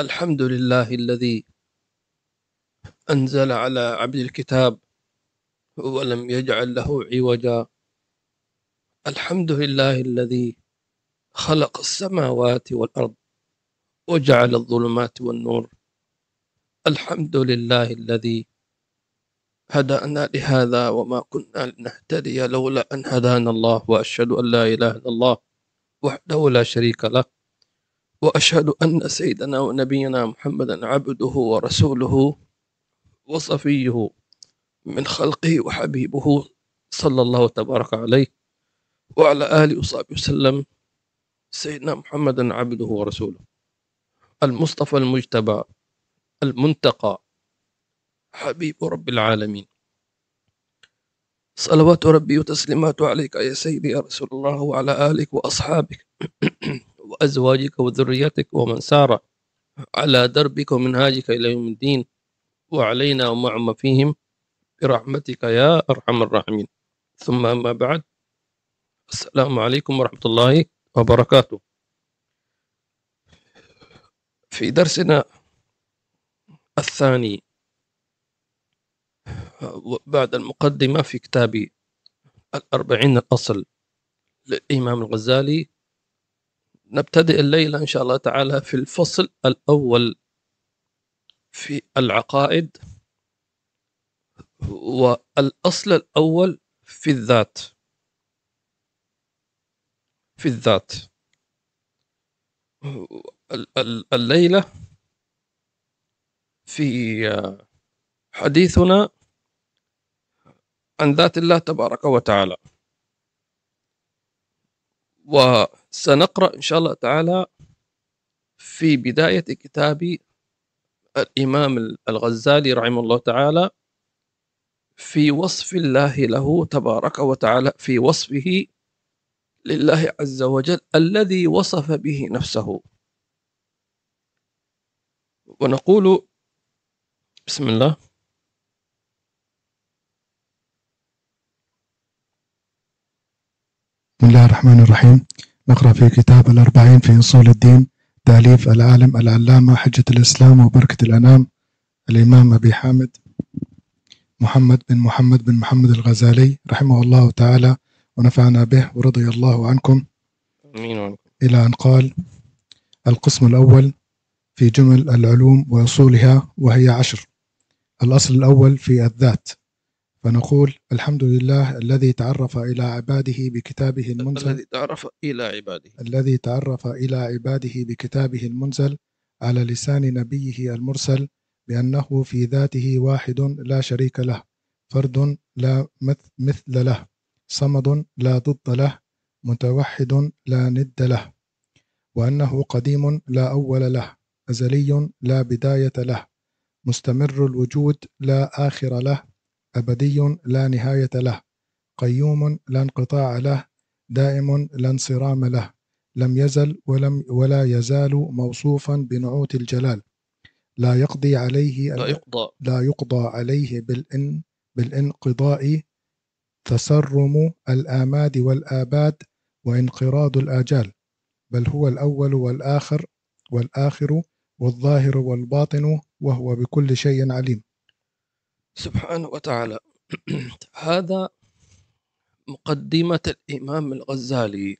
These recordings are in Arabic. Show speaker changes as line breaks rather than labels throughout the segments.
الحمد لله الذي أنزل على عبد الكتاب ولم يجعل له عوجا. الحمد لله الذي خلق السماوات والأرض وجعل الظلمات والنور. الحمد لله الذي هدانا لهذا وما كنا لنهتدي لولا أن هدانا الله وأشهد أن لا إله إلا الله وحده لا شريك له. وأشهد أن سيدنا ونبينا محمدا عبده ورسوله وصفيه من خلقه وحبيبه صلى الله تبارك عليه وعلى آله وصحبه وسلم سيدنا محمدا عبده ورسوله. المصطفى المجتبى المنتقى حبيب رب العالمين. صلوات ربي وتسليماته عليك يا سيدي يا رسول الله وعلى آلك وأصحابك. وأزواجك وذريتك ومن سار على دربك ومنهاجك إلى يوم الدين وعلينا ومع فيهم برحمتك يا أرحم الراحمين. ثم أما بعد السلام عليكم ورحمة الله وبركاته. في درسنا الثاني بعد المقدمة في كتاب الأربعين الأصل للإمام الغزالي نبتدئ الليلة إن شاء الله تعالى في الفصل الأول في العقائد والأصل الأول في الذات. في الذات. الليلة في حديثنا عن ذات الله تبارك وتعالى. وسنقرأ إن شاء الله تعالى في بداية كتاب الإمام الغزالي رحمه الله تعالى في وصف الله له تبارك وتعالى في وصفه لله عز وجل الذي وصف به نفسه. ونقول بسم الله.
بسم الله الرحمن الرحيم. نقرأ في كتاب الأربعين في أصول الدين تأليف العالم العلامة حجة الإسلام وبركة الأنام الإمام أبي حامد محمد بن محمد بن محمد الغزالي رحمه الله تعالى ونفعنا به ورضي الله عنكم.
أمين
إلى أن قال القسم الأول في جمل العلوم وأصولها وهي عشر. الأصل الأول في الذات. فنقول الحمد لله الذي تعرف إلى عباده بكتابه المنزل.
الذي تعرف إلى عباده.
الذي تعرف إلى عباده بكتابه المنزل على لسان نبيه المرسل بأنه في ذاته واحد لا شريك له فرد لا مثل له صمد لا ضد له متوحد لا ند له وأنه قديم لا أول له أزلي لا بداية له مستمر الوجود لا آخر له أبدي لا نهاية له قيوم لا انقطاع له دائم لا انصرام له لم يزل ولم ولا يزال موصوفا بنعوت الجلال. لا يقضي عليه
لا يقضى.
لا يقضى عليه بالإن بالانقضاء تسرم الآماد والآباد وانقراض الآجال بل هو الأول والآخر والآخر والظاهر والباطن وهو بكل شيء عليم.
سبحانه وتعالى. هذا مقدمة الإمام الغزالي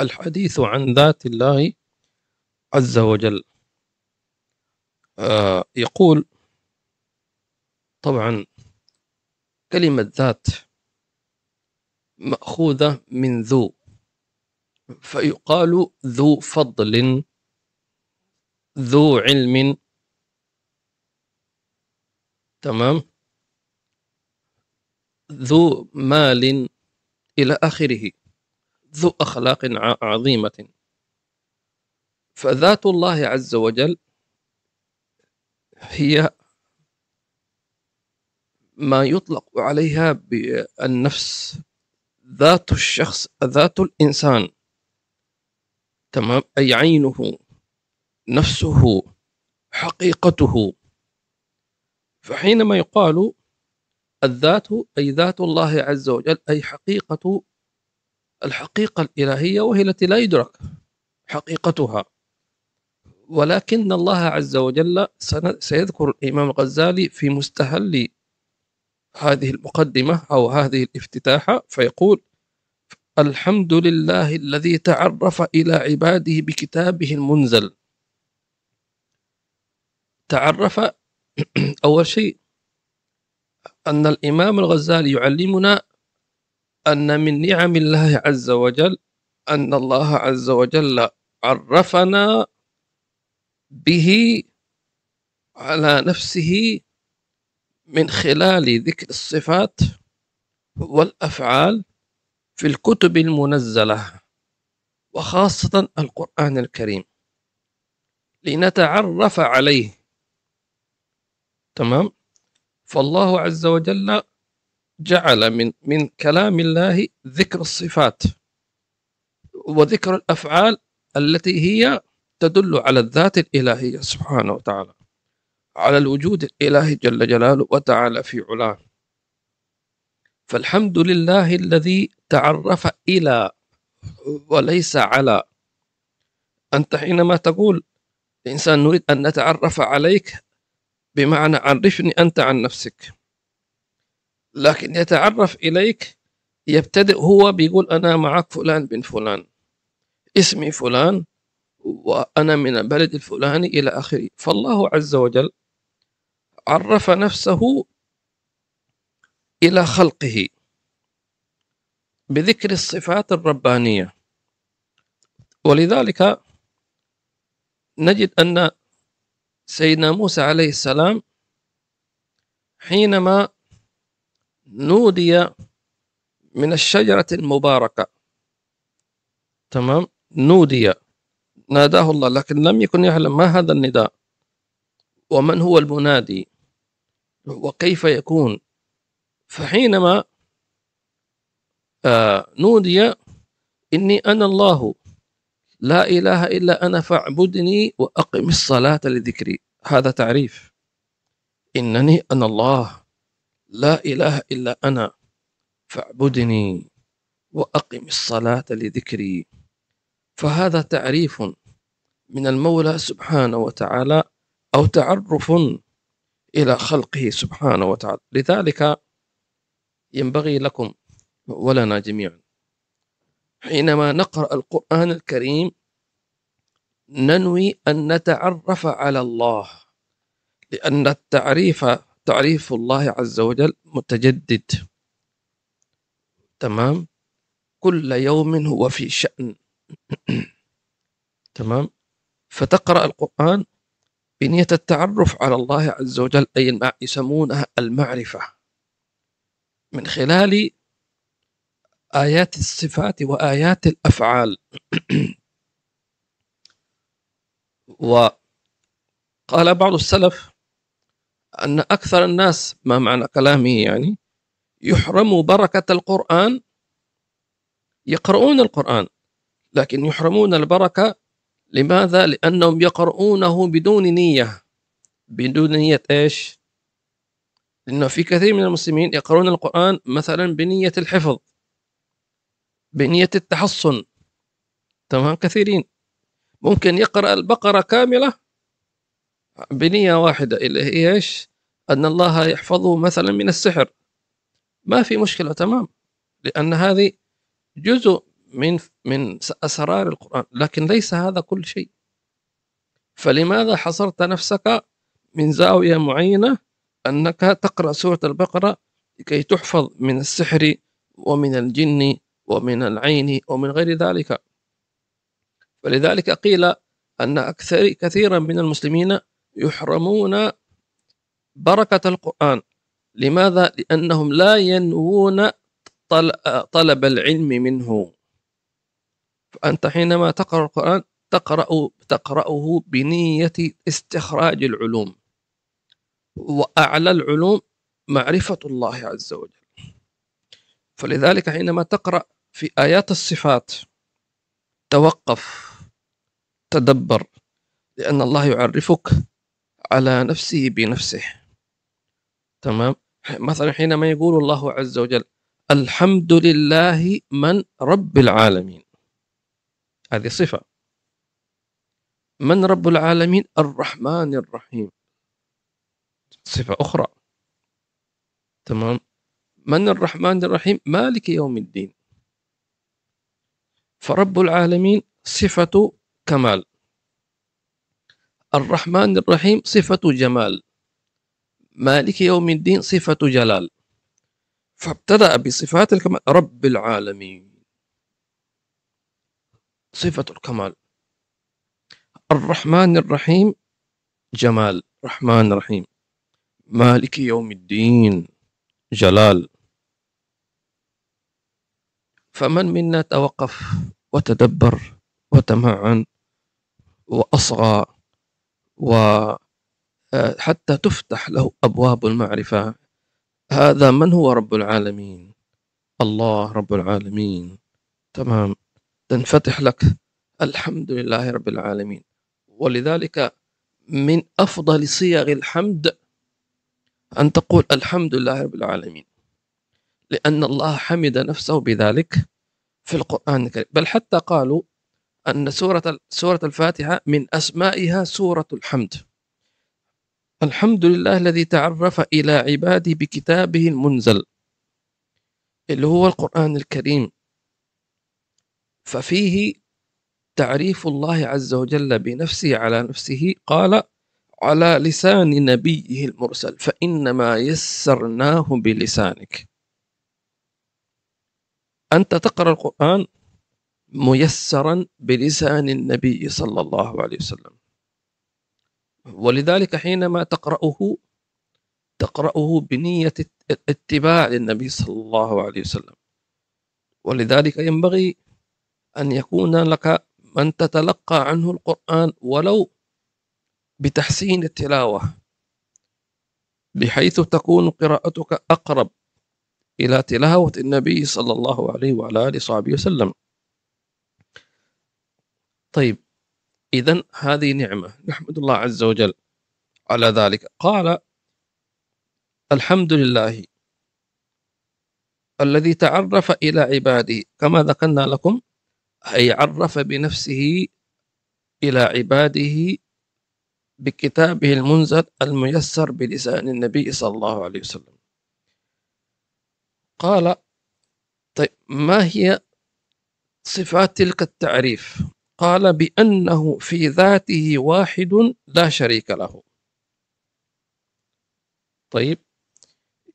الحديث عن ذات الله عز وجل. آه يقول طبعا كلمة ذات مأخوذة من ذو فيقال ذو فضل ذو علم تمام؟ ذو مال إلى آخره. ذو أخلاق عظيمة. فذات الله عز وجل هي ما يطلق عليها بالنفس. ذات الشخص ذات الإنسان. تمام؟ أي عينه نفسه حقيقته. فحينما يقال الذات أي ذات الله عز وجل أي حقيقة الحقيقة الإلهية وهي التي لا يدرك حقيقتها. ولكن الله عز وجل سيذكر الإمام الغزالي في مستهل هذه المقدمة أو هذه الافتتاحة فيقول الحمد لله الذي تعرف إلى عباده بكتابه المنزل. تعرف أول شيء أن الإمام الغزالي يعلمنا أن من نعم الله عز وجل أن الله عز وجل عرفنا به على نفسه من خلال ذكر الصفات والأفعال في الكتب المنزلة وخاصة القرآن الكريم. لنتعرف عليه. تمام؟ فالله عز وجل جعل من من كلام الله ذكر الصفات وذكر الأفعال التي هي تدل على الذات الإلهية سبحانه وتعالى على الوجود الإلهي جل جلاله وتعالى في علاه. فالحمد لله الذي تعرف إلى وليس على. أنت حينما تقول الانسان نريد أن نتعرف عليك بمعنى عرفني أنت عن نفسك. لكن يتعرف إليك يبتدئ هو بيقول أنا معك فلان بن فلان. اسمي فلان وأنا من البلد الفلاني إلى آخره. فالله عز وجل عرف نفسه إلى خلقه بذكر الصفات الربانية. ولذلك نجد أن سيدنا موسى عليه السلام حينما نودي من الشجرة المباركة. تمام؟ نودي. ناداه الله لكن لم يكن يعلم ما هذا النداء. ومن هو المنادي؟ وكيف يكون؟ فحينما آه نودي إني أنا الله. لا إله إلا أنا فاعبدني وأقم الصلاة لذكري. هذا تعريف. إنني أنا الله. لا إله إلا أنا فاعبدني وأقم الصلاة لذكري. فهذا تعريف من المولى سبحانه وتعالى أو تعرف إلى خلقه سبحانه وتعالى. لذلك ينبغي لكم ولنا جميعا حينما نقرأ القرآن الكريم ننوي أن نتعرف على الله لأن التعريف تعريف الله عز وجل متجدد. تمام؟ كل يوم هو في شأن. تمام؟ فتقرأ القرآن بنية التعرف على الله عز وجل أي يسمونها المعرفة. من خلال آيات الصفات وآيات الأفعال وقال بعض السلف أن أكثر الناس ما معنى كلامه يعني يحرموا بركة القرآن يقرؤون القرآن لكن يحرمون البركة لماذا؟ لأنهم يقرؤونه بدون نية بدون نية إيش؟ لأنه في كثير من المسلمين يقرؤون القرآن مثلا بنية الحفظ بنية التحصن. تمام كثيرين. ممكن يقرأ البقرة كاملة بنية واحدة اللي هي إيش؟ أن الله يحفظه مثلا من السحر. ما في مشكلة تمام. لأن هذه جزء من من أسرار القرآن لكن ليس هذا كل شيء. فلماذا حصرت نفسك من زاوية معينة أنك تقرأ سورة البقرة لكي تحفظ من السحر ومن الجن ومن العين ومن غير ذلك. فلذلك قيل أن أكثر كثيرا من المسلمين يحرمون بركة القرآن. لماذا؟ لأنهم لا ينوون طلب العلم منه. فأنت حينما تقرأ القرآن تقرأ تقرأه بنية استخراج العلوم. وأعلى العلوم معرفة الله عز وجل. فلذلك حينما تقرأ في آيات الصفات. توقف. تدبر. لأن الله يعرفك على نفسه بنفسه. تمام؟ مثلا حينما يقول الله عز وجل الحمد لله من رب العالمين. هذه صفة. من رب العالمين؟ الرحمن الرحيم. صفة أخرى. تمام؟ من الرحمن الرحيم؟ مالك يوم الدين. فرب العالمين صفة كمال. الرحمن الرحيم صفة جمال. مالك يوم الدين صفة جلال. فابتدأ بصفات الكمال. رب العالمين. صفة الكمال. الرحمن الرحيم جمال. رحمن رحيم مالك يوم الدين جلال. فمن منا توقف؟ وتدبر وتمعن وأصغى وحتى تفتح له أبواب المعرفة. هذا من هو رب العالمين؟ الله رب العالمين. تمام. تنفتح لك. الحمد لله رب العالمين. ولذلك من أفضل صيغ الحمد أن تقول الحمد لله رب العالمين. لأن الله حمد نفسه بذلك. في القرآن الكريم. بل حتى قالوا أن سورة سورة الفاتحة من أسمائها سورة الحمد. الحمد لله الذي تعرف إلى عباده بكتابه المنزل اللي هو القرآن الكريم. ففيه تعريف الله عز وجل بنفسه على نفسه قال على لسان نبيه المرسل فإنما يسرناه بلسانك. أنت تقرأ القرآن ميسرا بلسان النبي صلى الله عليه وسلم. ولذلك حينما تقرأه تقرأه بنية اتباع للنبي صلى الله عليه وسلم. ولذلك ينبغي أن يكون لك من تتلقى عنه القرآن ولو بتحسين التلاوة بحيث تكون قراءتك أقرب إلى تلاوة النبي صلى الله عليه وعلى آله وصحبه وسلم. طيب إذا هذه نعمة نحمد الله عز وجل على ذلك. قال الحمد لله الذي تعرف إلى عباده كما ذكرنا لكم أي عرف بنفسه إلى عباده بكتابه المنزل الميسر بلسان النبي صلى الله عليه وسلم. قال طيب ما هي صفات تلك التعريف؟ قال بأنه في ذاته واحد لا شريك له. طيب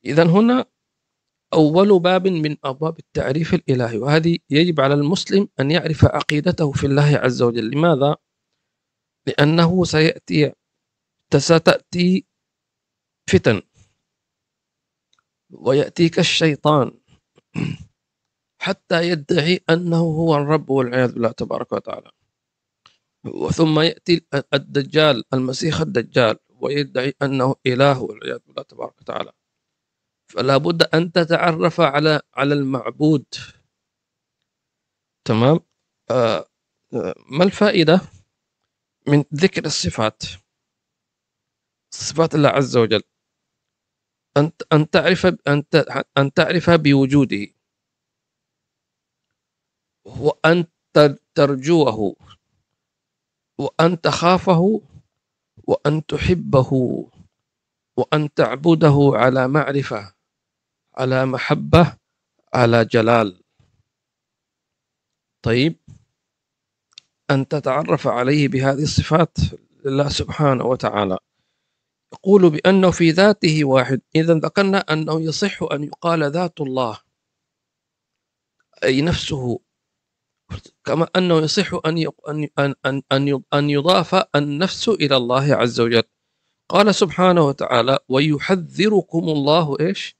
إذا هنا أول باب من أبواب التعريف الإلهي وهذه يجب على المسلم أن يعرف عقيدته في الله عز وجل. لماذا؟ لأنه سيأتي ستأتي فتن. ويأتيك الشيطان حتى يدعي أنه هو الرب والعياذ بالله تبارك وتعالى. وثم يأتي الدجال المسيح الدجال ويدعي أنه إله والعياذ بالله تبارك وتعالى. فلا بد أن تتعرف على على المعبود. تمام؟ آه, آه، ما الفائدة من ذكر الصفات؟ صفات الله عز وجل. أن تعرف أن تعرف بوجوده. وأن ترجوه. وأن تخافه. وأن تحبه. وأن تعبده على معرفة على محبة على جلال. طيب. أن تتعرف عليه بهذه الصفات لله سبحانه وتعالى. يقول بأنه في ذاته واحد. إذا ذكرنا أنه يصح أن يقال ذات الله. أي نفسه. كما أنه يصح أن أن أن أن يضاف النفس إلى الله عز وجل. قال سبحانه وتعالى ويحذركم الله إيش؟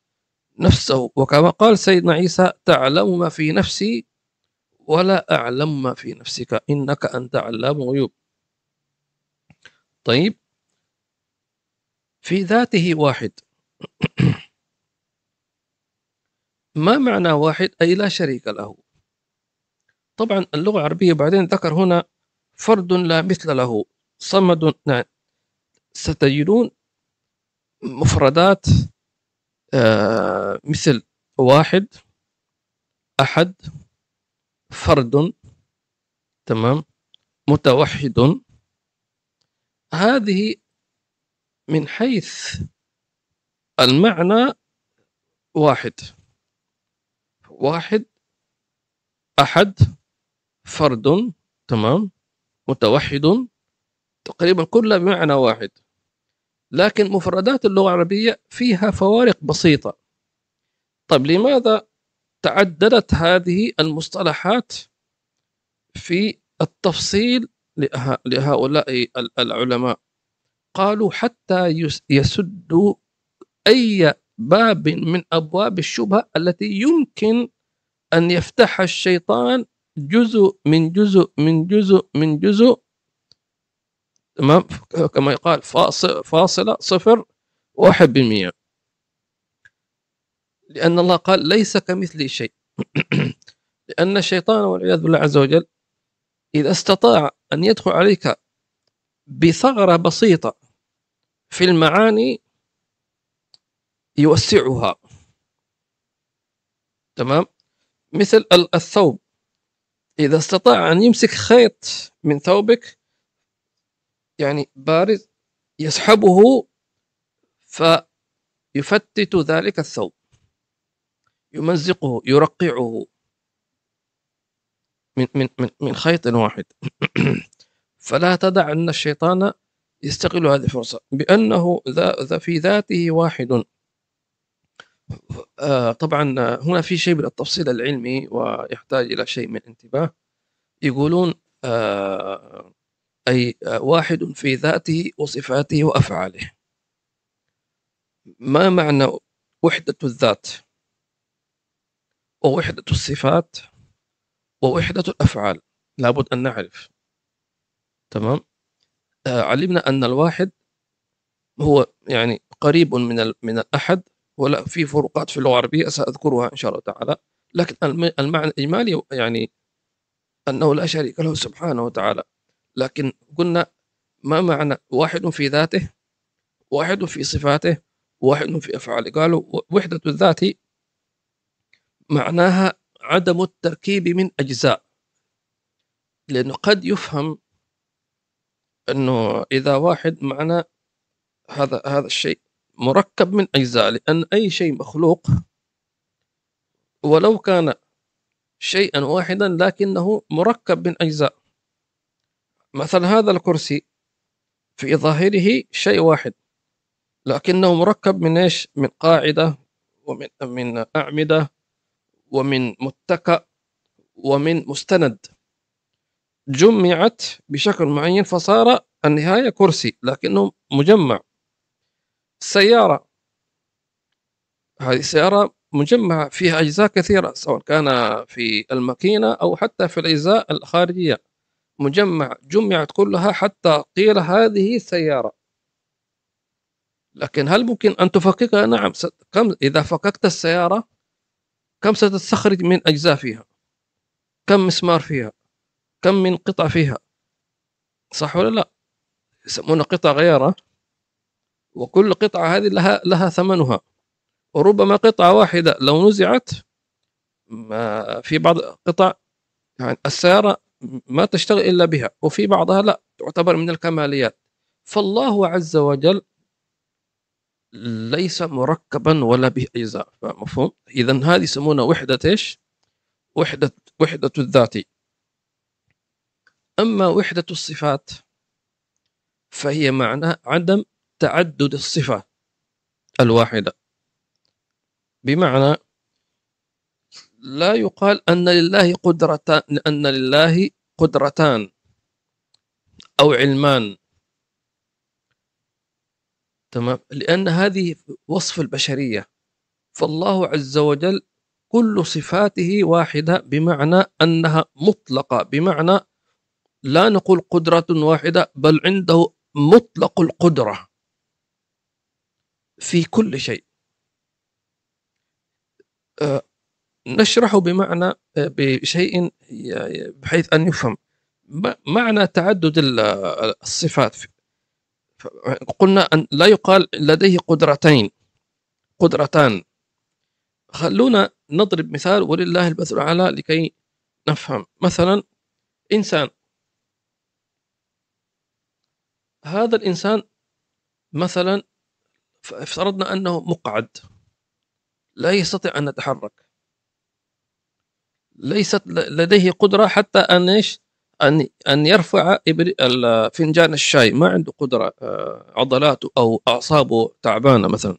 نفسه. وكما قال سيدنا عيسى تعلم ما في نفسي ولا أعلم ما في نفسك. إنك أنت علام غيوب طيب. في ذاته واحد. ما معنى واحد؟ أي لا شريك له. طبعا اللغة العربية بعدين ذكر هنا فرد لا مثل له صمد نعم ستجدون مفردات آه مثل واحد أحد فرد تمام متوحد. هذه من حيث المعنى واحد. واحد أحد فرد تمام؟ متوحد تقريبا كلها بمعنى واحد. لكن مفردات اللغة العربية فيها فوارق بسيطة. طيب لماذا تعددت هذه المصطلحات في التفصيل لهؤلاء العلماء؟ قالوا حتى يسدوا أي باب من أبواب الشبهة التي يمكن أن يفتح الشيطان جزء من جزء من جزء من جزء تمام؟ كما يقال فاصلة صفر واحد بالمئة. لأن الله قال ليس كمثلي شيء. لأن الشيطان والعياذ بالله عز وجل إذا استطاع أن يدخل عليك بثغرة بسيطة في المعاني يوسعها تمام؟ مثل الثوب. إذا استطاع أن يمسك خيط من ثوبك يعني بارز يسحبه فيفتت ذلك الثوب. يمزقه يرقعه من من من خيط واحد. فلا تدع أن الشيطان يستغل هذه الفرصة بأنه ذا في ذاته واحد. آه طبعا هنا في شيء من التفصيل العلمي ويحتاج إلى شيء من انتباه. يقولون آه أي واحد في ذاته وصفاته وأفعاله. ما معنى وحدة الذات؟ ووحدة الصفات؟ ووحدة الأفعال. لابد أن نعرف. تمام؟ آه علمنا أن الواحد هو يعني قريب من من الأحد ولا في فروقات في اللغة العربية سأذكرها إن شاء الله تعالى. لكن المعنى الإجمالي يعني أنه لا شريك له سبحانه وتعالى. لكن قلنا ما معنى واحد في ذاته؟ واحد في صفاته؟ واحد في أفعاله؟ قالوا وحدة الذات معناها عدم التركيب من أجزاء. لأنه قد يفهم أنه إذا واحد معنى هذا هذا الشيء مركب من أجزاء لأن أي شيء مخلوق ولو كان شيئا واحدا لكنه مركب من أجزاء مثلا هذا الكرسي في ظاهره شيء واحد لكنه مركب من إيش؟ من قاعدة ومن من أعمدة ومن متكأ ومن مستند جمعت بشكل معين فصار النهاية كرسي لكنه مجمع. السيارة هذه السيارة مجمعة فيها أجزاء كثيرة سواء كان في الماكينة أو حتى في الأجزاء الخارجية. مجمع جمعت كلها حتى قيل هذه سيارة لكن هل ممكن أن تفككها؟ نعم كم إذا فككت السيارة كم ستستخرج من أجزاء فيها؟ كم مسمار فيها؟ كم من قطع فيها؟ صح ولا لا؟ يسمونها قطع غيارة. وكل قطعة هذه لها لها ثمنها. وربما قطعة واحدة لو نزعت ما في بعض قطع يعني السيارة ما تشتغل إلا بها وفي بعضها لا تعتبر من الكماليات. فالله عز وجل ليس مركبا ولا به أجزاء. مفهوم؟ اذا هذه يسمونها وحدة إيش؟ وحدة وحدة الذات. أما وحدة الصفات فهي معنى عدم تعدد الصفه الواحدة. بمعنى لا يقال أن لله قدرتان أن لله قدرتان أو علمان. تمام؟ لأن هذه وصف البشرية. فالله عز وجل كل صفاته واحدة بمعنى أنها مطلقة بمعنى لا نقول قدرة واحدة بل عنده مطلق القدرة في كل شيء. آه، نشرح بمعنى آه، بشيء بحيث أن يفهم. معنى تعدد الصفات. قلنا أن لا يقال لديه قدرتين قدرتان. خلونا نضرب مثال ولله المثل الأعلى لكي نفهم. مثلا إنسان هذا الإنسان مثلا افترضنا أنه مقعد. لا يستطيع أن يتحرك. ليست لديه قدرة حتى أن إيش؟ أن أن يرفع فنجان الشاي. ما عنده قدرة آه، عضلاته أو أعصابه تعبانة مثلا.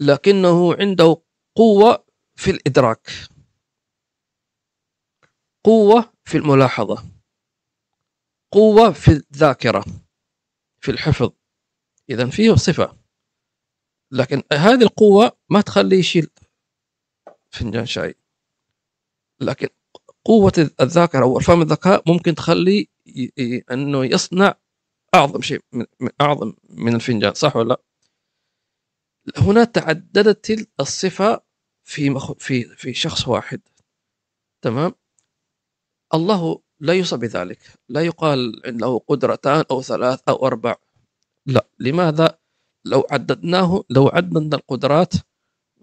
لكنه عنده قوة في الإدراك. قوة في الملاحظة. قوة في الذاكرة في الحفظ إذا فيه صفة لكن هذه القوة ما تخليه يشيل فنجان شاي لكن قوة الذاكرة والفهم الذكاء ممكن تخليه أنه يصنع أعظم شيء من أعظم من الفنجان صح ولا لا؟ هنا تعددت الصفة في. في في شخص واحد تمام الله لا يوصى بذلك. لا يقال له قدرتان أو ثلاث أو أربع. لا. لماذا؟ لو عددناه لو عددنا القدرات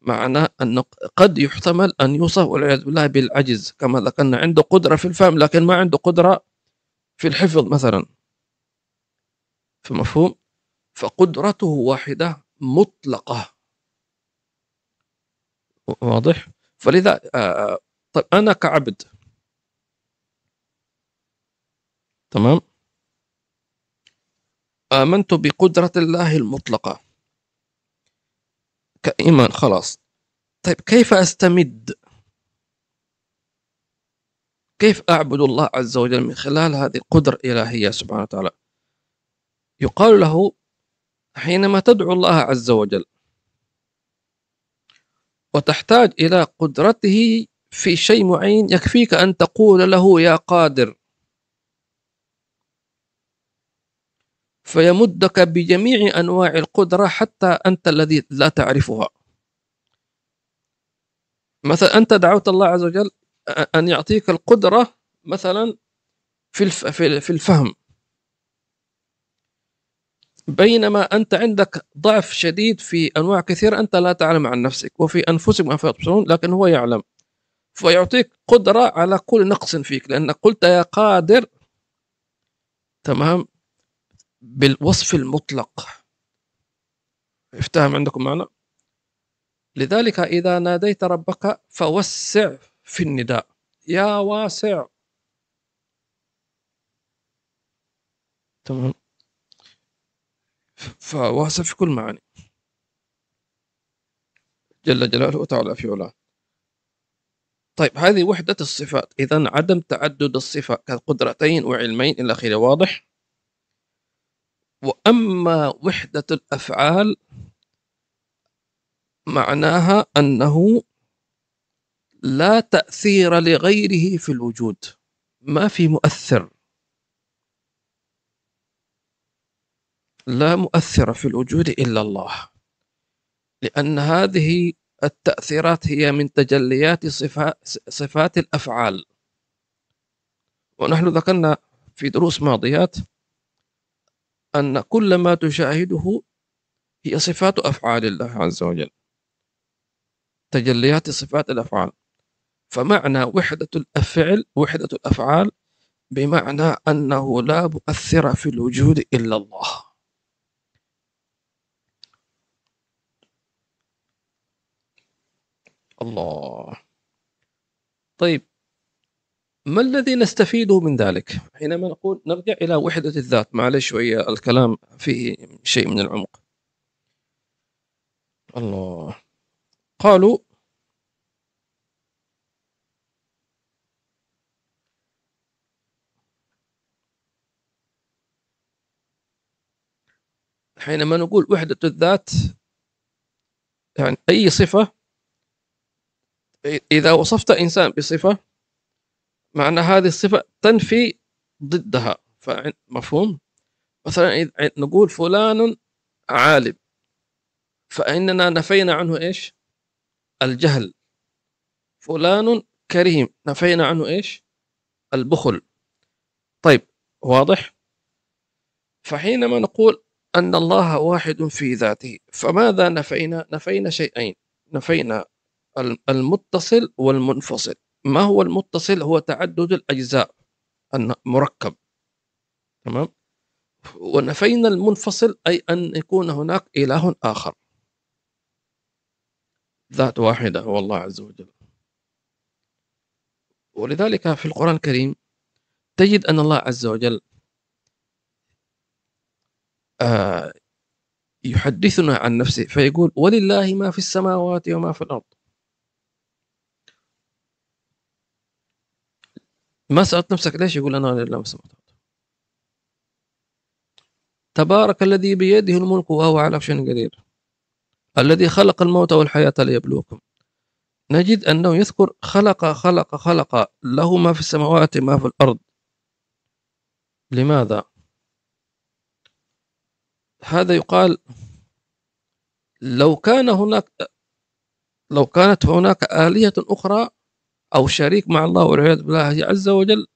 معناه أنه قد يحتمل أن يوصف والعياذ بالله بالعجز كما ذكرنا عنده قدرة في الفهم لكن ما عنده قدرة في الحفظ مثلا. في مفهوم فقدرته واحدة مطلقة. واضح؟ فلذا آه، آه، طيب أنا كعبد تمام؟ آمنت بقدرة الله المطلقة. كإيمان خلاص. طيب كيف أستمد؟ كيف أعبد الله عز وجل من خلال هذه القدرة الإلهية سبحانه وتعالى؟ يقال له حينما تدعو الله عز وجل وتحتاج إلى قدرته في شيء معين يكفيك أن تقول له يا قادر. فيمدك بجميع أنواع القدرة حتى أنت الذي لا تعرفها. مثلا أنت دعوت الله عز وجل أن يعطيك القدرة مثلا في في الفهم. بينما أنت عندك ضعف شديد في أنواع كثيرة أنت لا تعلم عن نفسك وفي انفسكم ما تبصرون لكن هو يعلم. فيعطيك قدرة على كل نقص فيك لانك قلت يا قادر تمام؟ بالوصف المطلق. افتهم عندكم معنى لذلك إذا ناديت ربك فوسع في النداء. يا واسع. تمام. فواسع في كل معاني. جل جلاله وتعالى في علاه. طيب هذه وحدة الصفات. إذا عدم تعدد الصفة كقدرتين وعلمين إلى آخره. واضح؟ وأما وحدة الأفعال معناها أنه لا تأثير لغيره في الوجود ما في مؤثر. لا مؤثر في الوجود إلا الله لأن هذه التأثيرات هي من تجليات صفات الأفعال. ونحن ذكرنا في دروس ماضيات أن كل ما تشاهده هي صفات أفعال الله عز وجل. تجليات صفات الأفعال. فمعنى وحدة الفعل وحدة الأفعال بمعنى أنه لا مؤثر في الوجود إلا الله. الله. طيب ما الذي نستفيده من ذلك؟ حينما نقول نرجع إلى وحدة الذات معلش شوية الكلام فيه شيء من العمق. الله. قالوا حينما نقول وحدة الذات يعني أي صفة إذا وصفت إنسان بصفة معنى هذه الصفة تنفي ضدها. مفهوم؟ مثلا نقول فلان عالم. فإننا نفينا عنه إيش؟ الجهل. فلان كريم. نفينا عنه إيش؟ البخل. طيب واضح؟ فحينما نقول أن الله واحد في ذاته فماذا نفينا؟ نفينا شيئين. نفينا المتصل والمنفصل. ما هو المتصل؟ هو تعدد الأجزاء مركب. تمام؟ ونفينا المنفصل أي أن يكون هناك إله آخر. ذات واحدة هو الله عز وجل. ولذلك في القرآن الكريم تجد أن الله عز وجل آه يحدثنا عن نفسه فيقول ولله ما في السماوات وما في الأرض. ما سألت نفسك ليش يقول أنا لله السماوات تبارك الذي بيده الملك وهو على شيء قدير. الذي خلق الموت والحياة ليبلوكم. نجد أنه يذكر خلق خلق خلق له ما في السماوات ما في الأرض. لماذا؟ هذا يقال لو كان هناك لو كانت هناك آلية أخرى أو شريك مع الله والعياذ بالله عز وجل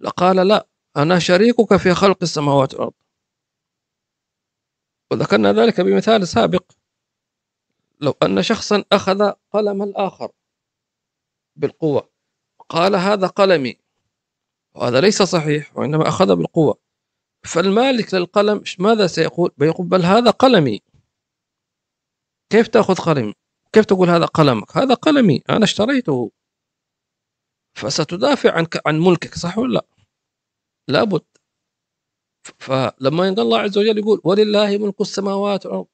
لقال لا أنا شريكك في خلق السماوات والأرض وذكرنا ذلك بمثال سابق لو أن شخصا أخذ قلم الآخر بالقوة قال هذا قلمي وهذا ليس صحيح وإنما أخذ بالقوة فالمالك للقلم ماذا سيقول؟ بيقول بل هذا قلمي كيف تأخذ قلمي؟ كيف تقول هذا قلمك؟ هذا قلمي أنا اشتريته فستدافع عن عن ملكك صح ولا لا؟ لابد. فلما يقول الله عز وجل يقول ولله ملك السماوات والأرض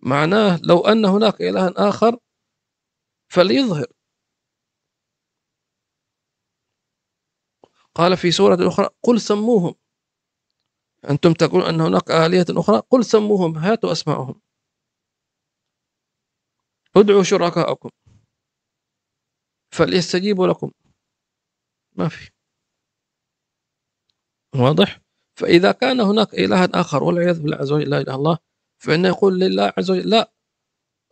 معناه لو أن هناك إله آخر فليظهر. قال في سورة أخرى قل سموهم. أنتم تقولون أن هناك آلية أخرى؟ قل سموهم هاتوا أسماءهم. ادعوا شركاءكم. فليستجيبوا لكم. ما في. واضح؟ فإذا كان هناك إله آخر والعياذ بالله عز وجل لا إله الله فإنه يقول لله عز وجل لا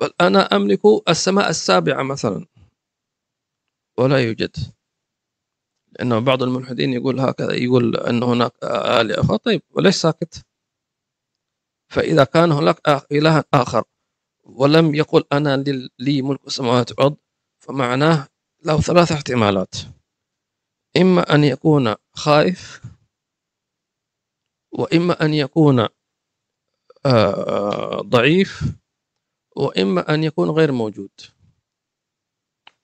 بل أنا أملك السماء السابعة مثلا. ولا يوجد. لأنه بعض الملحدين يقول هكذا يقول أن هناك آلهة طيب وليش ساكت؟ فإذا كان هناك إله آخر ولم يقل أنا لي ملك السماوات والأرض فمعناه له ثلاث احتمالات. إما أن يكون خائف وإما أن يكون آه، ضعيف وإما أن يكون غير موجود.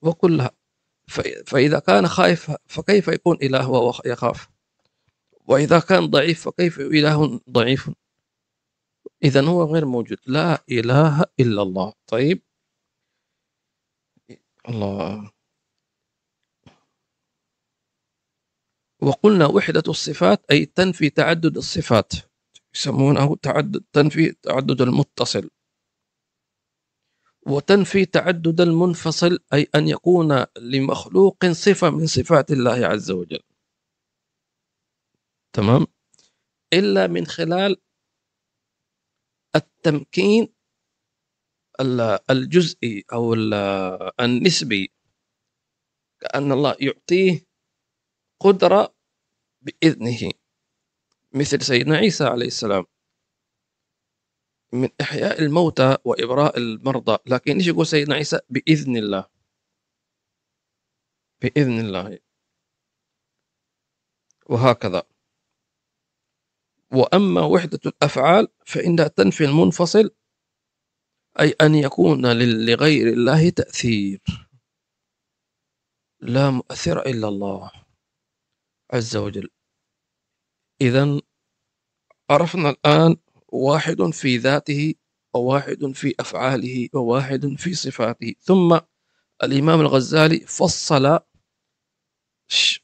وكلها. فإذا كان خائف فكيف يكون إله وهو يخاف؟ وإذا كان ضعيف فكيف إله ضعيف؟ إذا هو غير موجود. لا إله إلا الله. طيب. الله. وقلنا وحدة الصفات أي تنفي تعدد الصفات. يسمونه تعدد تنفي تعدد المتصل. وتنفي تعدد المنفصل أي أن يكون لمخلوق صفة من صفات الله عز وجل. تمام؟ إلا من خلال التمكين الجزئي أو النسبي. كأن الله يعطيه قدرة بإذنه مثل سيدنا عيسى عليه السلام. من إحياء الموتى وإبراء المرضى. لكن إيش يقول سيدنا عيسى؟ بإذن الله. بإذن الله. وهكذا. وأما وحدة الأفعال فإنها تنفي المنفصل أي أن يكون لغير الله تأثير. لا مؤثر إلا الله. عز وجل. إذا عرفنا الآن واحد في ذاته وواحد في أفعاله وواحد في صفاته. ثم الإمام الغزالي فصل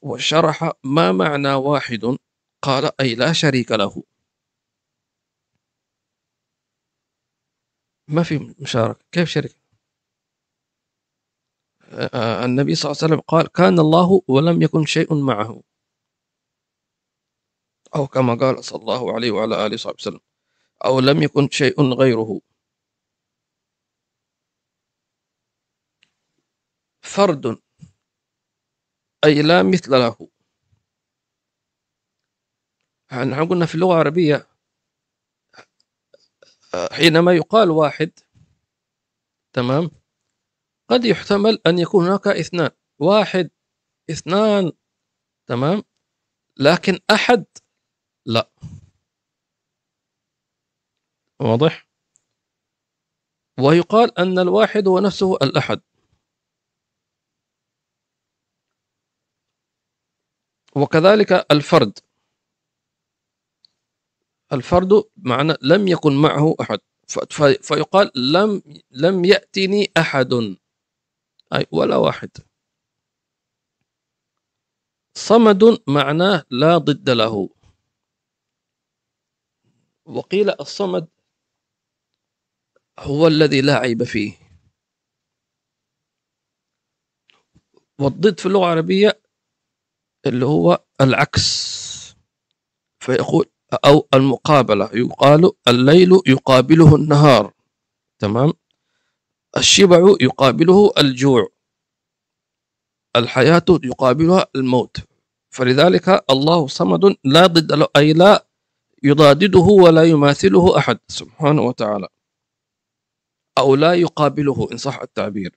وشرح ما معنى واحد. قال أي لا شريك له. ما في مشاركة. كيف شركة النبي صلى الله عليه وسلم قال كان الله ولم يكن شيء معه. أو كما قال صلى الله عليه وعلى آله وصحبه وسلم أو لم يكن شيء غيره. فرد أي لا مثل له. نحن قلنا في اللغة العربية حينما يقال واحد تمام قد يحتمل أن يكون هناك اثنان واحد اثنان تمام لكن أحد لا. واضح؟ ويقال أن الواحد هو نفسه الأحد. وكذلك الفرد. الفرد معنى لم يكن معه أحد. فيقال لم لم يأتني أحد. أي ولا واحد. صمد معناه لا ضد له. وقيل الصمد هو الذي لا عيب فيه. والضد في اللغة العربية اللي هو العكس. فيقول أو المقابلة يقال الليل يقابله النهار. تمام؟ الشبع يقابله الجوع. الحياة يقابلها الموت. فلذلك الله صمد لا ضد له أي لا يضادده ولا يماثله أحد. سبحانه وتعالى. أو لا يقابله إن صح التعبير.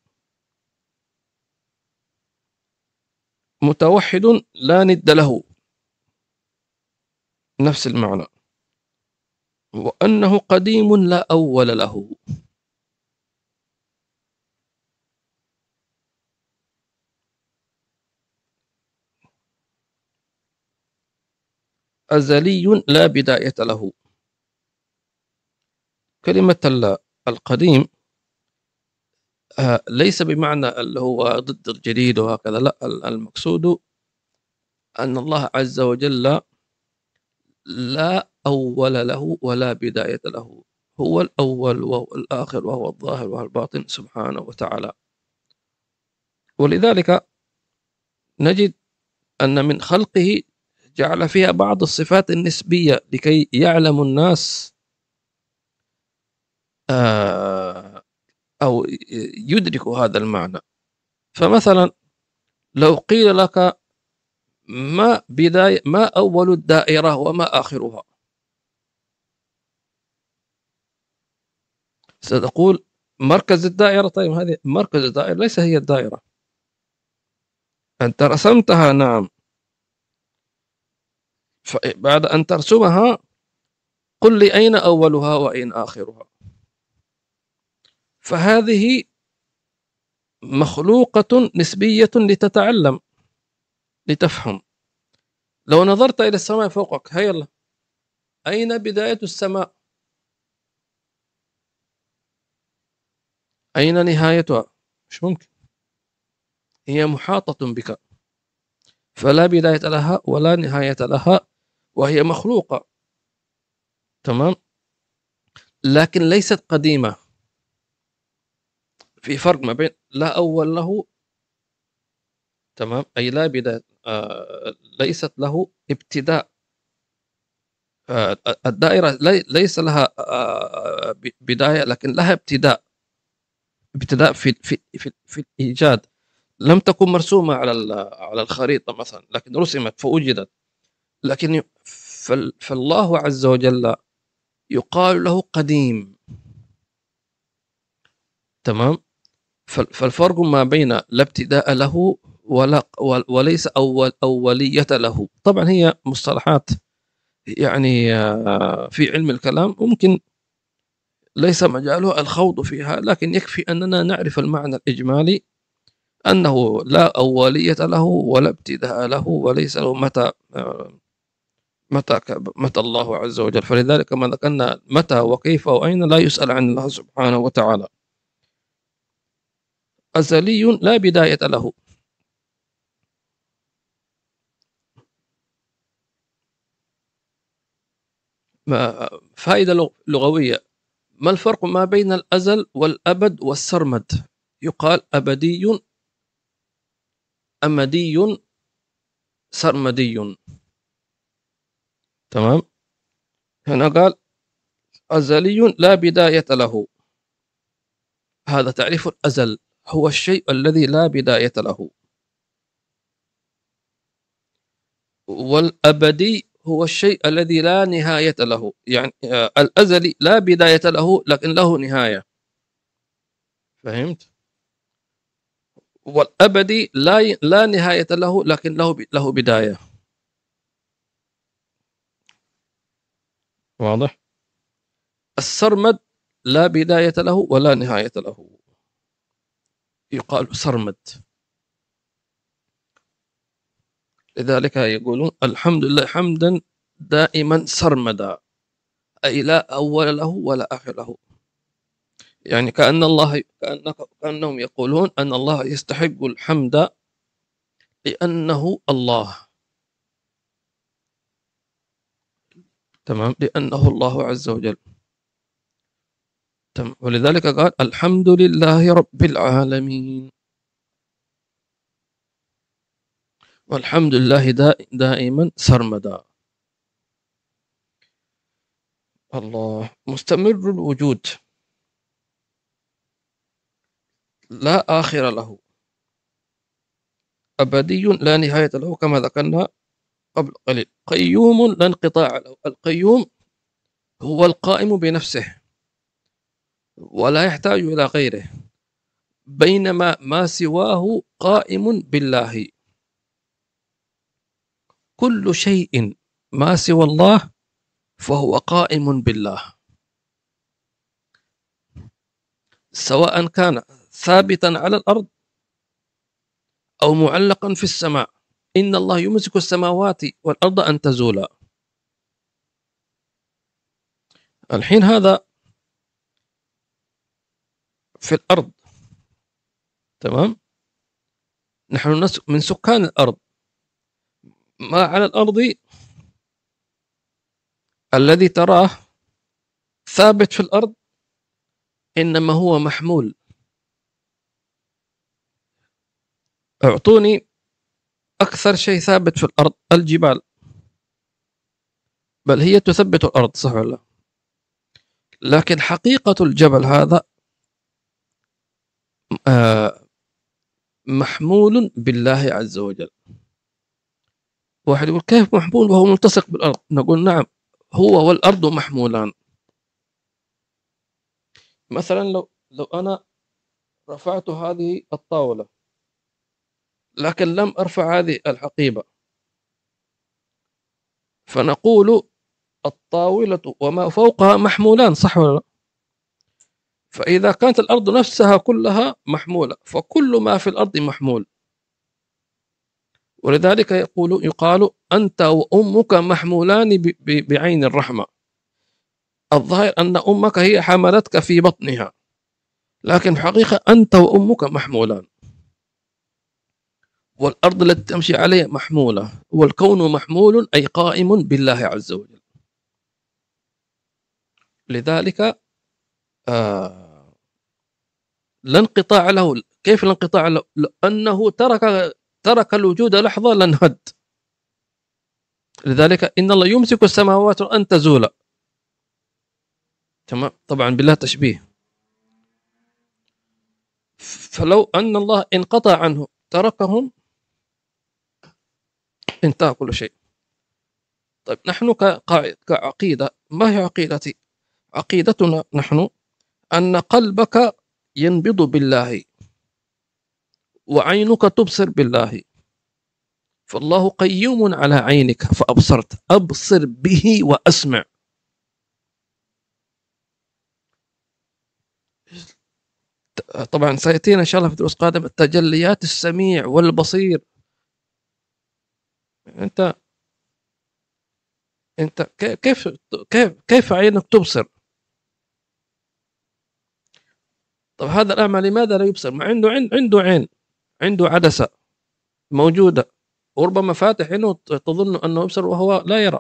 متوحد لا ند له. نفس المعنى. وأنه قديم لا أول له. أزلي لا بداية له. كلمة القديم آه، ليس بمعنى اللي هو ضد الجديد وهكذا لا المقصود أن الله عز وجل لا أول له ولا بداية له. هو الأول وهو الآخر وهو الظاهر وهو الباطن سبحانه وتعالى. ولذلك نجد أن من خلقه جعل فيها بعض الصفات النسبية لكي يعلم الناس آه، أو يدركوا هذا المعنى. فمثلا لو قيل لك ما بداية ما أول الدائرة وما آخرها؟ ستقول مركز الدائرة. طيب هذه مركز الدائرة ليس هي الدائرة. أنت رسمتها نعم. بعد أن ترسمها قل لي أين أولها وأين آخرها. فهذه مخلوقة نسبية لتتعلم لتفهم. لو نظرت إلى السماء فوقك هيا الله أين بداية السماء؟ أين نهايتها؟ مش ممكن. هي محاطة بك. فلا بداية لها ولا نهاية لها. وهي مخلوقة. تمام؟ لكن ليست قديمة. في فرق ما بين لا أول له تمام؟ أي لا بداية آه ليست له ابتداء. آه الدائرة ليس لها آه بداية لكن لها ابتداء. ابتداء في في في, في الإيجاد. لم تكن مرسومة على على الخريطة مثلا لكن رسمت فوجدت. لكن فالله عز وجل يقال له قديم. تمام؟ فالفرق ما بين لا ابتداء له ولا وليس أول أولية له. طبعا هي مصطلحات يعني آه، في علم الكلام ممكن ليس مجالها الخوض فيها لكن يكفي أننا نعرف المعنى الإجمالي أنه لا أولية له ولا ابتداء له وليس له متى آه، متى متى الله عز وجل؟ فلذلك ما ذكرنا متى وكيف وأين؟ لا يسأل عن الله سبحانه وتعالى. أزلي لا بداية له. فائدة لغوية. ما الفرق ما بين الأزل والأبد والسرمد؟ يقال أبدي أمدي سرمدي. تمام؟ هنا قال أزلي لا بداية له. هذا تعريف الأزل هو الشيء الذي لا بداية له. والأبدي هو الشيء الذي لا نهاية له. يعني آه، الأزلي لا بداية له لكن له نهاية. فهمت؟ والأبدي لا لا نهاية له لكن له له بداية. واضح؟ السرمد لا بداية له ولا نهاية له. يقال سرمد. لذلك يقولون الحمد لله حمدا دائما سرمدا. أي لا أول له ولا آخر له. يعني كأن الله كأنهم يقولون أن الله يستحق الحمد لأنه الله. تمام؟ لأنه الله عز وجل. تمام. ولذلك قال الحمد لله رب العالمين. والحمد لله دائما سرمدا. الله. مستمر الوجود. لا آخر له. أبدي لا نهاية له كما ذكرنا قبل قليل. قيوم لا انقطاع له. القيوم هو القائم بنفسه ولا يحتاج إلى غيره بينما ما سواه قائم بالله. كل شيء ما سوى الله فهو قائم بالله. سواء كان ثابتا على الأرض أو معلقا في السماء. إن الله يمسك السماوات والأرض أن تزولا. الحين هذا في الأرض. تمام؟ نحن من سكان الأرض. ما على الأرض؟ الذي تراه ثابت في الأرض إنما هو محمول. أعطوني أكثر شيء ثابت في الأرض الجبال. بل هي تثبت الأرض صح ولا لكن حقيقة الجبل هذا آه، محمول بالله عز وجل. واحد يقول كيف محمول وهو ملتصق بالأرض؟ نقول نعم هو والأرض محمولان. مثلا لو لو أنا رفعت هذه الطاولة لكن لم أرفع هذه الحقيبة. فنقول الطاولة وما فوقها محمولان صح ولا لا؟ فإذا كانت الأرض نفسها كلها محمولة فكل ما في الأرض محمول. ولذلك يقول يقال أنت وأمك محمولان بعين الرحمة. الظاهر أن أمك هي حملتك في بطنها لكن حقيقة أنت وأمك محمولان. والأرض التي تمشي عليها محمولة والكون محمول أي قائم بالله عز وجل. لذلك آه لا انقطاع له. كيف الانقطاع له؟ لأنه ترك ترك الوجود لحظة لانهد لذلك إن الله يمسك السماوات أن تزول. تمام؟ طبعا بالله تشبيه. فلو أن الله انقطع عنه تركهم انتهى كل شيء. طيب نحن كعقيدة ما هي عقيدتي؟ عقيدتنا نحن أن قلبك ينبض بالله وعينك تبصر بالله. فالله قيوم على عينك فأبصرت أبصر به وأسمع. طبعا سيأتينا إن شاء الله في دروس قادمة تجليات السميع والبصير. أنت أنت كيف كيف كيف عينك تبصر؟ طب هذا الأعمى لماذا لا يبصر؟ ما عنده عنده عين عنده عدسة موجودة وربما فاتح عينه تظن أنه يبصر وهو لا يرى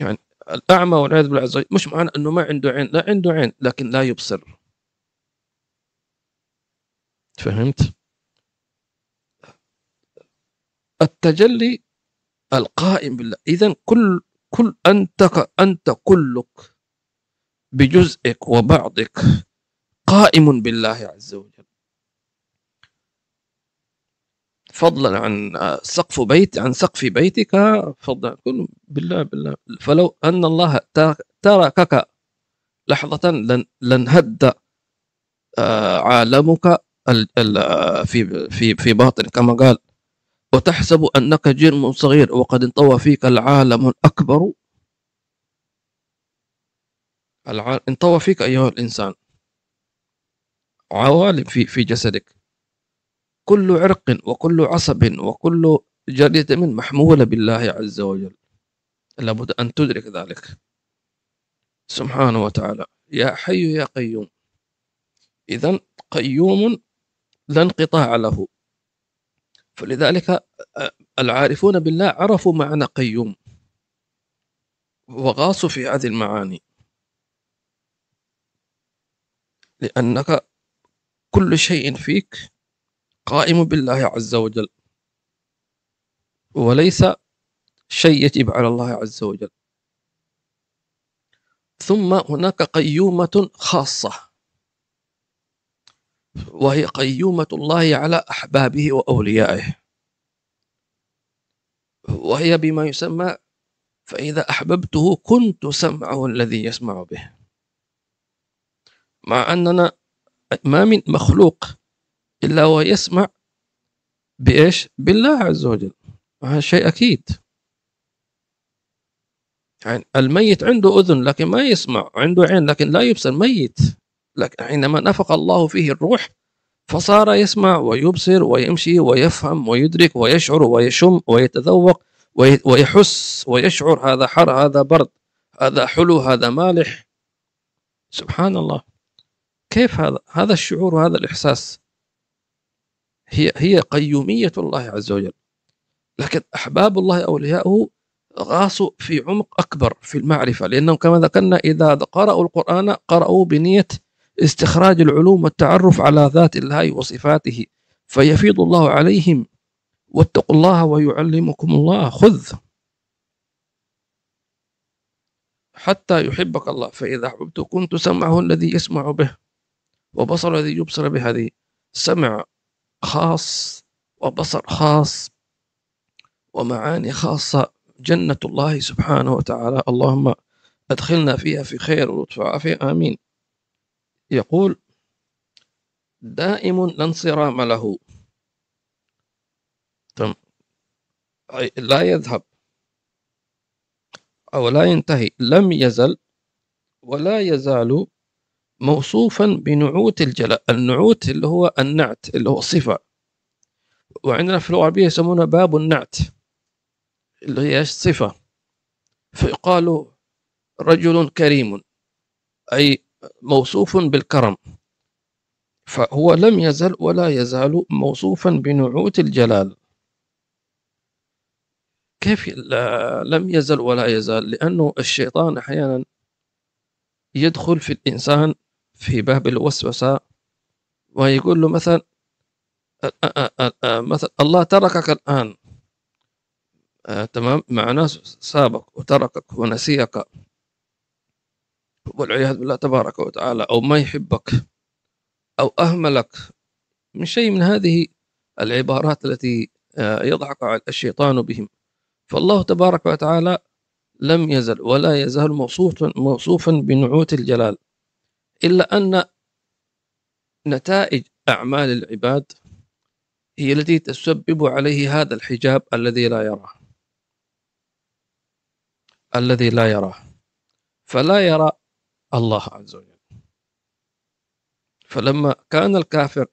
يعني الأعمى والعياذ بالله عز مش معنى أنه ما عنده عين لا عنده عين لكن لا يبصر فهمت؟ التجلي القائم بالله. إذا كل كل أنت أنت كلك بجزئك وبعضك قائم بالله عز وجل. فضلا عن سقف بيت عن سقف بيتك فضلا كل بالله بالله. فلو أن الله تركك لحظة لن لانهد آه، عالمك في في في باطن. كما قال وتحسب أنك جرم صغير وقد انطوى فيك العالم الأكبر. انطوى فيك أيها الإنسان. عوالم في في جسدك. كل عرق وكل عصب وكل جريدة من محمولة بالله عز وجل. لابد أن تدرك ذلك. سبحانه وتعالى. يا حي يا قيوم. إذا قيوم لا انقطاع له. فلذلك العارفون بالله عرفوا معنى قيوم وغاصوا في هذه المعاني. لأنك كل شيء فيك قائم بالله عز وجل وليس شيء يجب على الله عز وجل. ثم هناك قيومة خاصة. وهي قيومة الله على أحبابه وأوليائه. وهي بما يسمى فإذا أحببته كنت سمعه الذي يسمع به. مع أننا ما من مخلوق إلا ويسمع بإيش؟ بالله عز وجل. هذا شيء أكيد. يعني الميت عنده أذن لكن ما يسمع عنده عين لكن لا يبصر ميت. لكن حينما نفق الله فيه الروح فصار يسمع ويبصر ويمشي ويفهم ويدرك ويشعر ويشم ويتذوق ويحس ويشعر هذا حر هذا برد هذا حلو هذا مالح. سبحان الله. كيف هذا؟ هذا الشعور وهذا الإحساس هي هي قيومية الله عز وجل. لكن أحباب الله أولياؤه غاصوا في عمق أكبر في المعرفة لأنهم كما ذكرنا إذا قرأوا القرآن قرأوا بنية استخراج العلوم والتعرف على ذات الله وصفاته. فيفيض الله عليهم. واتقوا الله ويعلمكم الله. خذ. حتى يحبك الله. فإذا أحببت كنت سمعه الذي يسمع به. وبصر الذي يبصر به. هذه سمع خاص وبصر خاص ومعاني خاصة. جنة الله سبحانه وتعالى. اللهم أدخلنا فيها في خير ولطف وعافية. آمين. يقول دائم لا انصرام له. لا يذهب. أو لا ينتهي. لم يزل ولا يزال موصوفا بنعوت الجلاء. النعوت اللي هو النعت اللي هو صفة. وعندنا في اللغة العربية يسمونه باب النعت اللي هي صفة. فيقال رجل كريم. أي موصوف بالكرم فهو لم يزل ولا يزال موصوفا بنعوت الجلال. كيف لم يزل ولا يزال؟ لأنه الشيطان أحيانا يدخل في الإنسان في باب الوسوسة ويقول له مثلا مثلا الله تركك الآن. تمام؟ مع ناس سابق وتركك ونسيك. والعياذ بالله تبارك وتعالى أو ما يحبك أو أهملك من شيء من هذه العبارات التي يضحك الشيطان بهم. فالله تبارك وتعالى لم يزل ولا يزال موصوفا موصوفا بنعوت الجلال إلا أن نتائج أعمال العباد هي التي تسبب عليه هذا الحجاب الذي لا يراه. الذي لا يراه. فلا يرى الله عز وجل. فلما كان الكافر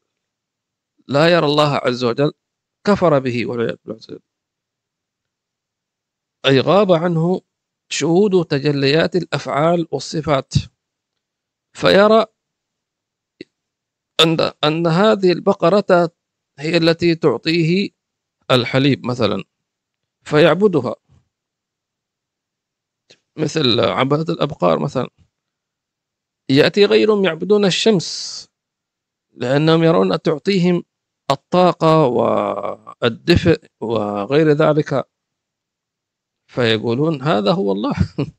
لا يرى الله عز وجل كفر به والعياذ بالله. أي غاب عنه شهود تجليات الأفعال والصفات. فيرى أن أن هذه البقرة هي التي تعطيه الحليب مثلا فيعبدها. مثل عبادة الأبقار مثلا. يأتي غيرهم يعبدون الشمس لأنهم يرون تعطيهم الطاقة والدفء وغير ذلك. فيقولون هذا هو الله.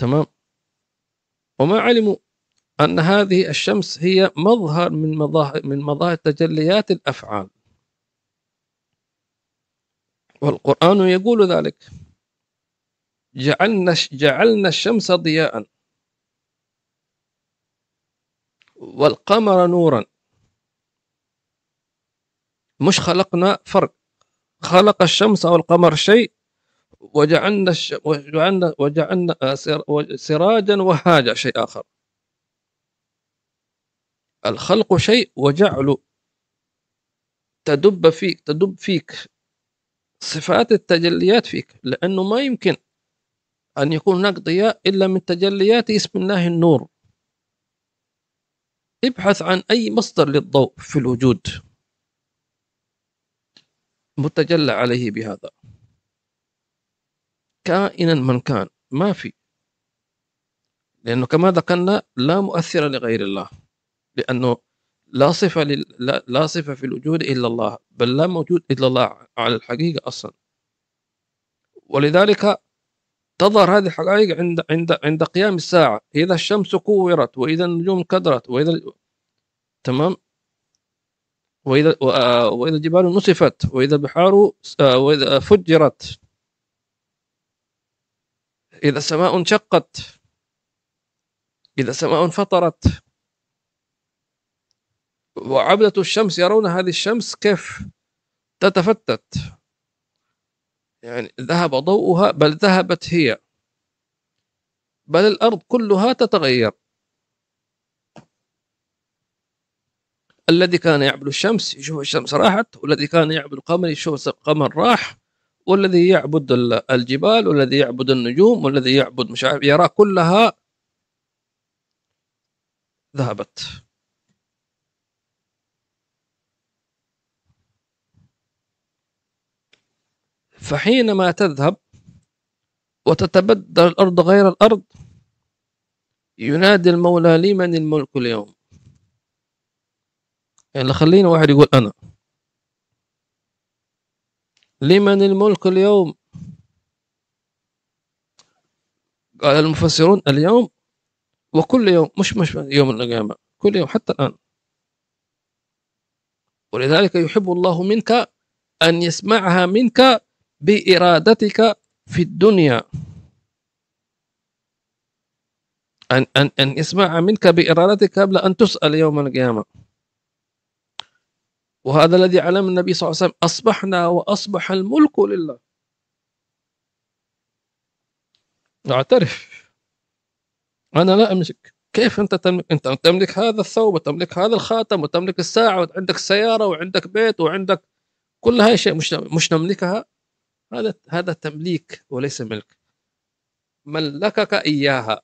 تمام؟ وما علموا أن هذه الشمس هي مظهر من مظاهر من مظاهر تجليات الأفعال. والقرآن يقول ذلك جعلنا جعلنا الشمس ضياء. والقمر نورا. مش خلقنا فرق. خلق الشمس أو القمر شيء وجعلنا الش... وجعلنا وجعلنا سراجا وهاجا شيء آخر. الخلق شيء وجعل تدب فيك تدب فيك. صفات التجليات فيك. لأنه ما يمكن أن يكون هناك ضياء إلا من تجليات اسم الله النور. ابحث عن أي مصدر للضوء في الوجود. متجلى عليه بهذا. كائنا من كان. ما في. لأنه كما ذكرنا لا مؤثر لغير الله. لأنه لا صفة لل... لا... لا صفة في الوجود إلا الله. بل لا موجود إلا الله على الحقيقة أصلا. ولذلك تظهر هذه الحقائق عند عند عند قيام الساعة. إذا الشمس كورت وإذا النجوم كدرت وإذا تمام؟ وإذا وإذا الجبال نسفت وإذا البحار وإذا فجرت. إذا السماء انشقت. إذا السماء انفطرت. وعبدة الشمس يرون هذه الشمس كيف تتفتت. يعني ذهب ضوءها بل ذهبت هي. بل الأرض كلها تتغير. الذي كان يعبد الشمس يشوف الشمس راحت. والذي كان يعبد القمر يشوف القمر راح. والذي يعبد الجبال والذي يعبد النجوم والذي يعبد مش عارف يرى كلها ذهبت. فحينما تذهب وتتبدل الأرض غير الأرض ينادي المولى لمن الملك اليوم؟ يعني خلينا واحد يقول أنا. لمن الملك اليوم؟ قال المفسرون اليوم وكل يوم مش مش يوم القيامة كل يوم حتى الآن. ولذلك يحب الله منك أن يسمعها منك بإرادتك في الدنيا. أن أن أن يسمع منك بإرادتك قبل أن تسأل يوم القيامة. وهذا الذي علم النبي صلى الله عليه وسلم أصبحنا وأصبح الملك لله. أعترف. أنا لا أملك كيف أنت تملك أنت تملك هذا الثوب وتملك هذا الخاتم وتملك الساعة وعندك سيارة وعندك بيت وعندك كل هاي شيء مش مش نملكها؟ هذا هذا تمليك وليس ملك. ملكك إياها.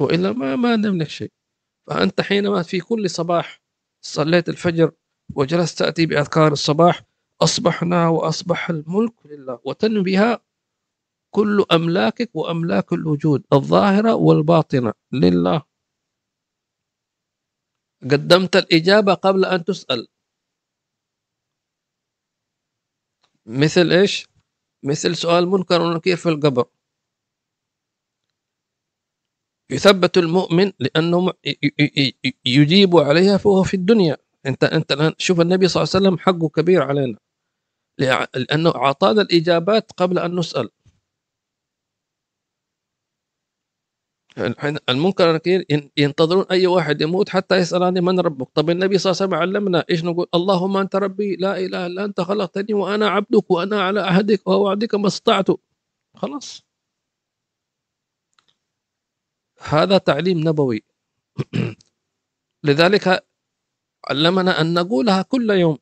وإلا ما ما نملك شيء. فأنت حينما في كل صباح صليت الفجر وجلست تأتي بأذكار الصباح أصبحنا وأصبح الملك لله وتنوي بها كل أملاكك وأملاك الوجود الظاهرة والباطنة لله. قدمت الإجابة قبل أن تسأل. مثل إيش؟ مثل سؤال منكر ونكير في القبر؟ يثبت المؤمن لأنه يجيب عليها فهو في الدنيا. أنت أنت شوف النبي صلى الله عليه وسلم حقه كبير علينا. لأنه أعطانا الإجابات قبل أن نسأل. المنكر والنكير ينتظرون أي واحد يموت حتى يسالني من ربك. طب النبي صلى الله عليه وسلم علمنا إيش نقول؟ اللهم أنت ربي لا إله إلا أنت خلقتني وأنا عبدك وأنا على عهدك ووعدك ما استطعت. خلاص. هذا تعليم نبوي. لذلك علمنا أن نقولها كل يوم.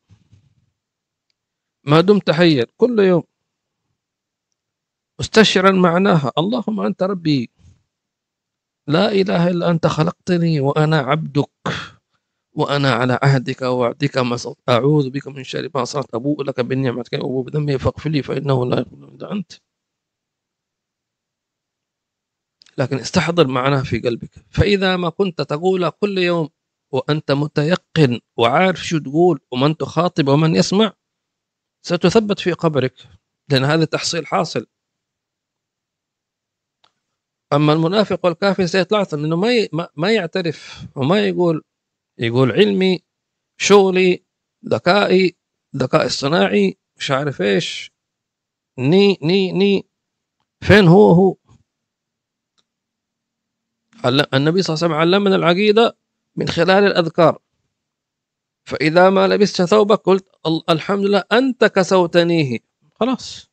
ما دمت حيا كل يوم. مستشعرا معناها اللهم أنت ربي. لا إله إلا أنت خلقتني وأنا عبدك وأنا على عهدك ووعدك ما أعوذ بك من شر ما صرت أبوء لك بالنعمة وأبوء بذنبي. فاغفر لي فإنه لا يغفر إلا أنت. لكن استحضر معناه في قلبك. فإذا ما كنت تقول كل يوم وأنت متيقن وعارف شو تقول ومن تخاطب ومن يسمع ستثبت في قبرك. لأن هذا تحصيل حاصل. أما المنافق والكافر سيطلع أنه ما ما يعترف وما يقول يقول علمي شغلي ذكائي ذكاء اصطناعي مش عارف إيش. ني ني ني. فين هو هو؟ النبي صلى الله عليه وسلم علمنا العقيدة من خلال الأذكار. فإذا ما لبست ثوبك قلت الحمد لله أنت كسوتنيه. خلاص.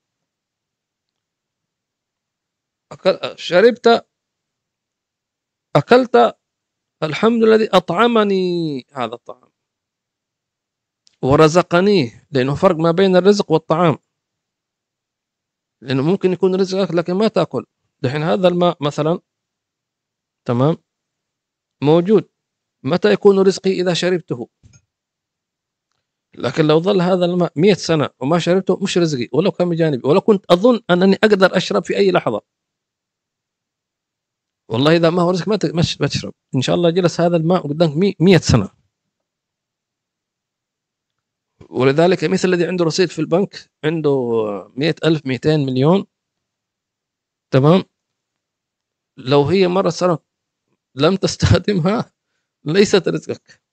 أكل شربت أكلت الحمد الذي أطعمني هذا الطعام. ورزقنيه لأنه فرق ما بين الرزق والطعام. لأنه ممكن يكون رزقك لكن ما تأكل. دحين هذا الماء مثلا تمام؟ موجود. متى يكون رزقي؟ إذا شربته. لكن لو ظل هذا الماء مئة سنة وما شربته مش رزقي ولو كان بجانبي. ولو كنت أظن أنني أقدر أشرب في أي لحظة. والله إذا ما هو رزق ما تشرب. إن شاء الله جلس هذا الماء قدامك مئة سنة. ولذلك مثل الذي عنده رصيد في البنك عنده مئة ألف مئتين مليون. تمام؟ لو هي مرة سنة لم تستخدمها ليست رزقك.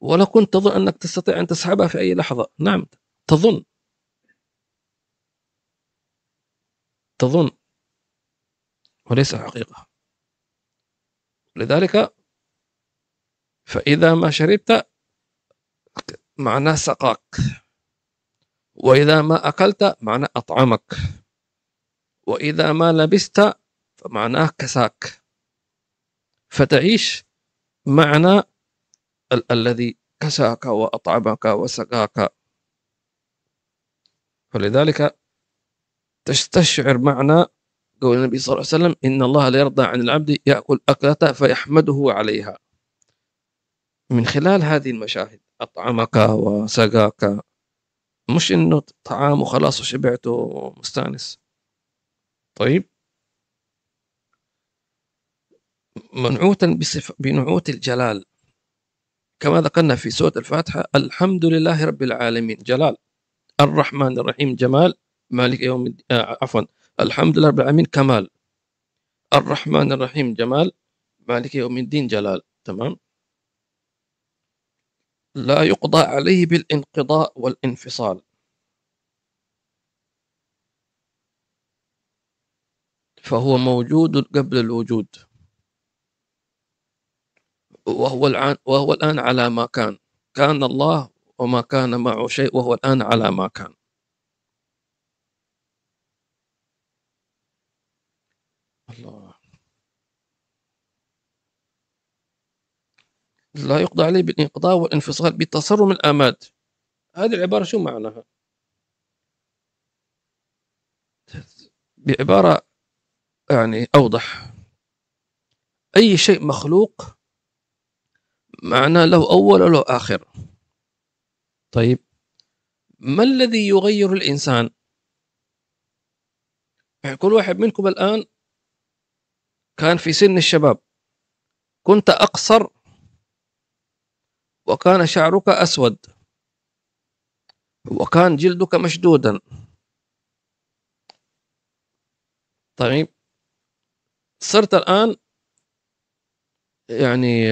ولا كنت تظن أنك تستطيع أن تسحبها في أي لحظة. نعم تظن. تظن. وليس حقيقة. لذلك فإذا ما شربت معناه سقاك وإذا ما أكلت معناه أطعمك وإذا ما لبست فمعناه كساك. فتعيش معنى ال الذي كساك وأطعمك وسقاك. فلذلك تستشعر معنى قول النبي صلى الله عليه وسلم إن الله لا يرضى عن العبد يأكل أكلة فيحمده عليها. من خلال هذه المشاهد أطعمك وسقاك مش إنه طعام وخلاص وشبعت ومستأنس. طيب. منعوتا بصف بنعوت الجلال. كما ذكرنا في سورة الفاتحة الحمد لله رب العالمين. جلال. الرحمن الرحيم. جمال. مالك يوم آه عفوا. الحمد لله رب العالمين كمال. الرحمن الرحيم جمال. مالك يوم الدين جلال. تمام؟ لا يقضى عليه بالانقضاء والانفصال. فهو موجود قبل الوجود. وهو الآن وهو الآن على ما كان. كان الله وما كان معه شيء وهو الآن على ما كان. الله. لا يقضى عليه بالانقضاء والانفصال بتصرم الآماد هذه العبارة شو معناها؟ بعبارة يعني أوضح. أي شيء مخلوق معناه له أول وله آخر. طيب ما الذي يغير الإنسان؟ يعني كل واحد منكم الآن كان في سن الشباب. كنت أقصر وكان شعرك أسود. وكان جلدك مشدودا. طيب صرت الآن يعني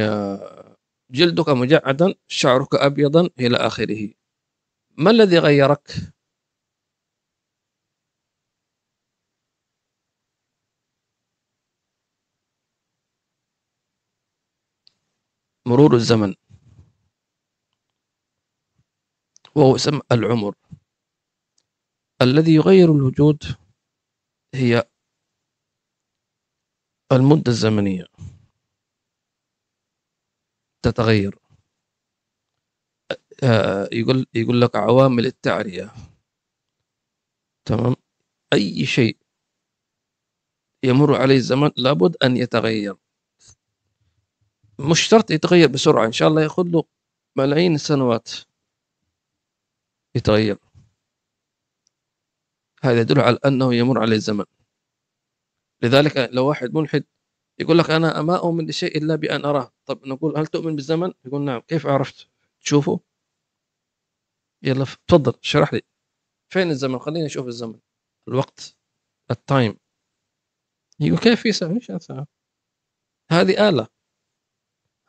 جلدك مجعدا شعرك أبيضا إلى آخره. ما الذي غيرك؟ مرور الزمن. وهو اسم العمر. الذي يغير الوجود هي المدة الزمنية. تتغير. آه، يقول يقول لك عوامل التعرية. تمام؟ أي شيء يمر عليه الزمن لابد أن يتغير. مش شرط يتغير بسرعة إن شاء الله ياخذ له ملايين السنوات يتغير. هذا يدل على أنه يمر عليه الزمن. لذلك لو واحد ملحد يقول لك أنا ما أؤمن بشيء إلا بأن أراه طب نقول هل تؤمن بالزمن؟ يقول نعم. كيف عرفت؟ تشوفه؟ يلا تفضل شرح لي. فين الزمن؟ خليني أشوف الزمن. الوقت. التايم يقول كيف في ساعة. هذه آلة.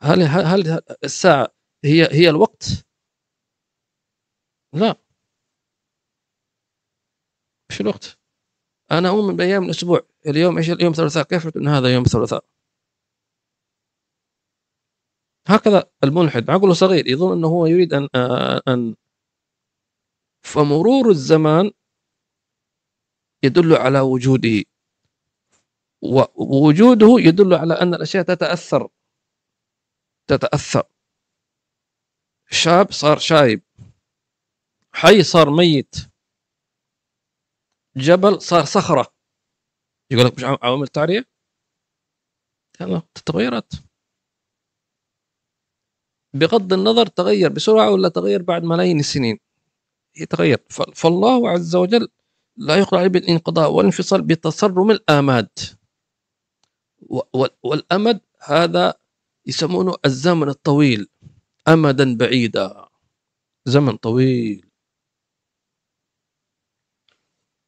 هل هل الساعة هي هي الوقت؟ لا. إيش الوقت. أنا اؤمن بأيام الأسبوع. اليوم إيش؟ اليوم ثلاثاء. كيف إن هذا يوم ثلاثاء؟ هكذا الملحد. عقله صغير. يظن إنه هو يريد ان ان فمرور الزمان يدل على وجوده. ووجوده يدل على أن الأشياء تتأثر. تتأثر. شاب صار شايب. حي صار ميت. جبل صار صخرة. يقول لك مش عوامل تعرية تغيرت بغض النظر تغير بسرعة ولا تغير بعد ملايين السنين. يتغير فالله عز وجل لا يقرأ بالانقضاء والانفصال بتصرم الآماد. والأمد هذا يسمونه الزمن الطويل أمدا بعيدا. زمن طويل.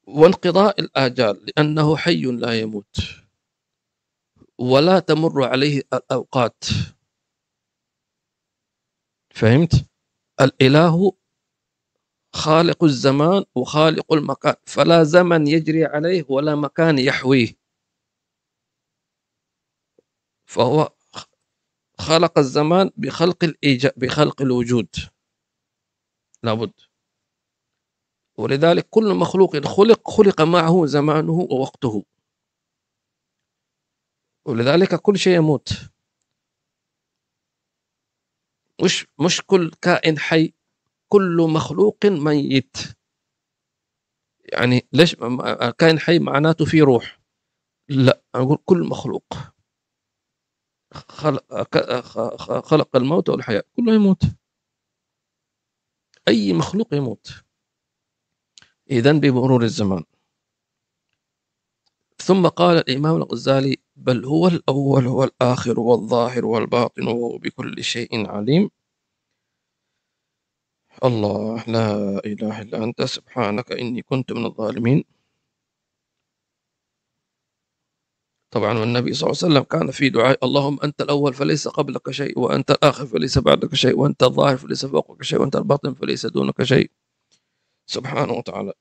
وانقضاء الآجال لأنه حي لا يموت. ولا تمر عليه الأوقات. فهمت؟ الإله خالق الزمان وخالق المكان. فلا زمن يجري عليه ولا مكان يحويه. فهو خلق الزمان بخلق الإيجاب بخلق الوجود. لابد. ولذلك كل مخلوق خلق خلق معه زمانه ووقته. ولذلك كل شيء يموت. مش مش كل كائن حي كل مخلوق ميت. يعني ليش كائن حي معناته فيه روح؟ لا أقول كل مخلوق. خلق, خلق الموت والحياة. كله يموت. أي مخلوق يموت. إذا بمرور الزمان. ثم قال الإمام الغزالي بل هو الأول والآخر والظاهر والباطن وهو بكل شيء عليم. الله لا إله إلا أنت سبحانك إني كنت من الظالمين. طبعا والنبي صلى الله عليه وسلم كان في دعاء اللهم أنت الأول فليس قبلك شيء وأنت الآخر فليس بعدك شيء وأنت الظاهر فليس فوقك شيء وأنت الباطن فليس دونك شيء. سبحانه وتعالى.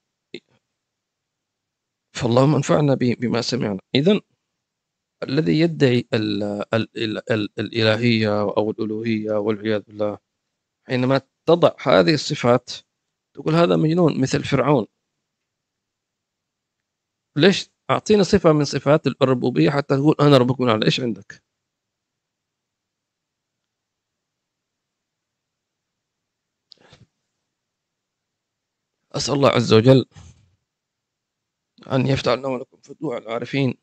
فاللهم انفعنا بما سمعنا. إذا الذي يدعي ال ال ال ال الإلهية أو الألوهية والعياذ بالله حينما تضع هذه الصفات تقول هذا مجنون مثل فرعون. ليش أعطينا صفة من صفات الربوبية حتى تقول أنا ربكم الأعلى إيش عندك؟ أسأل الله عز وجل أن يفتح لنا ولكم فتوح العارفين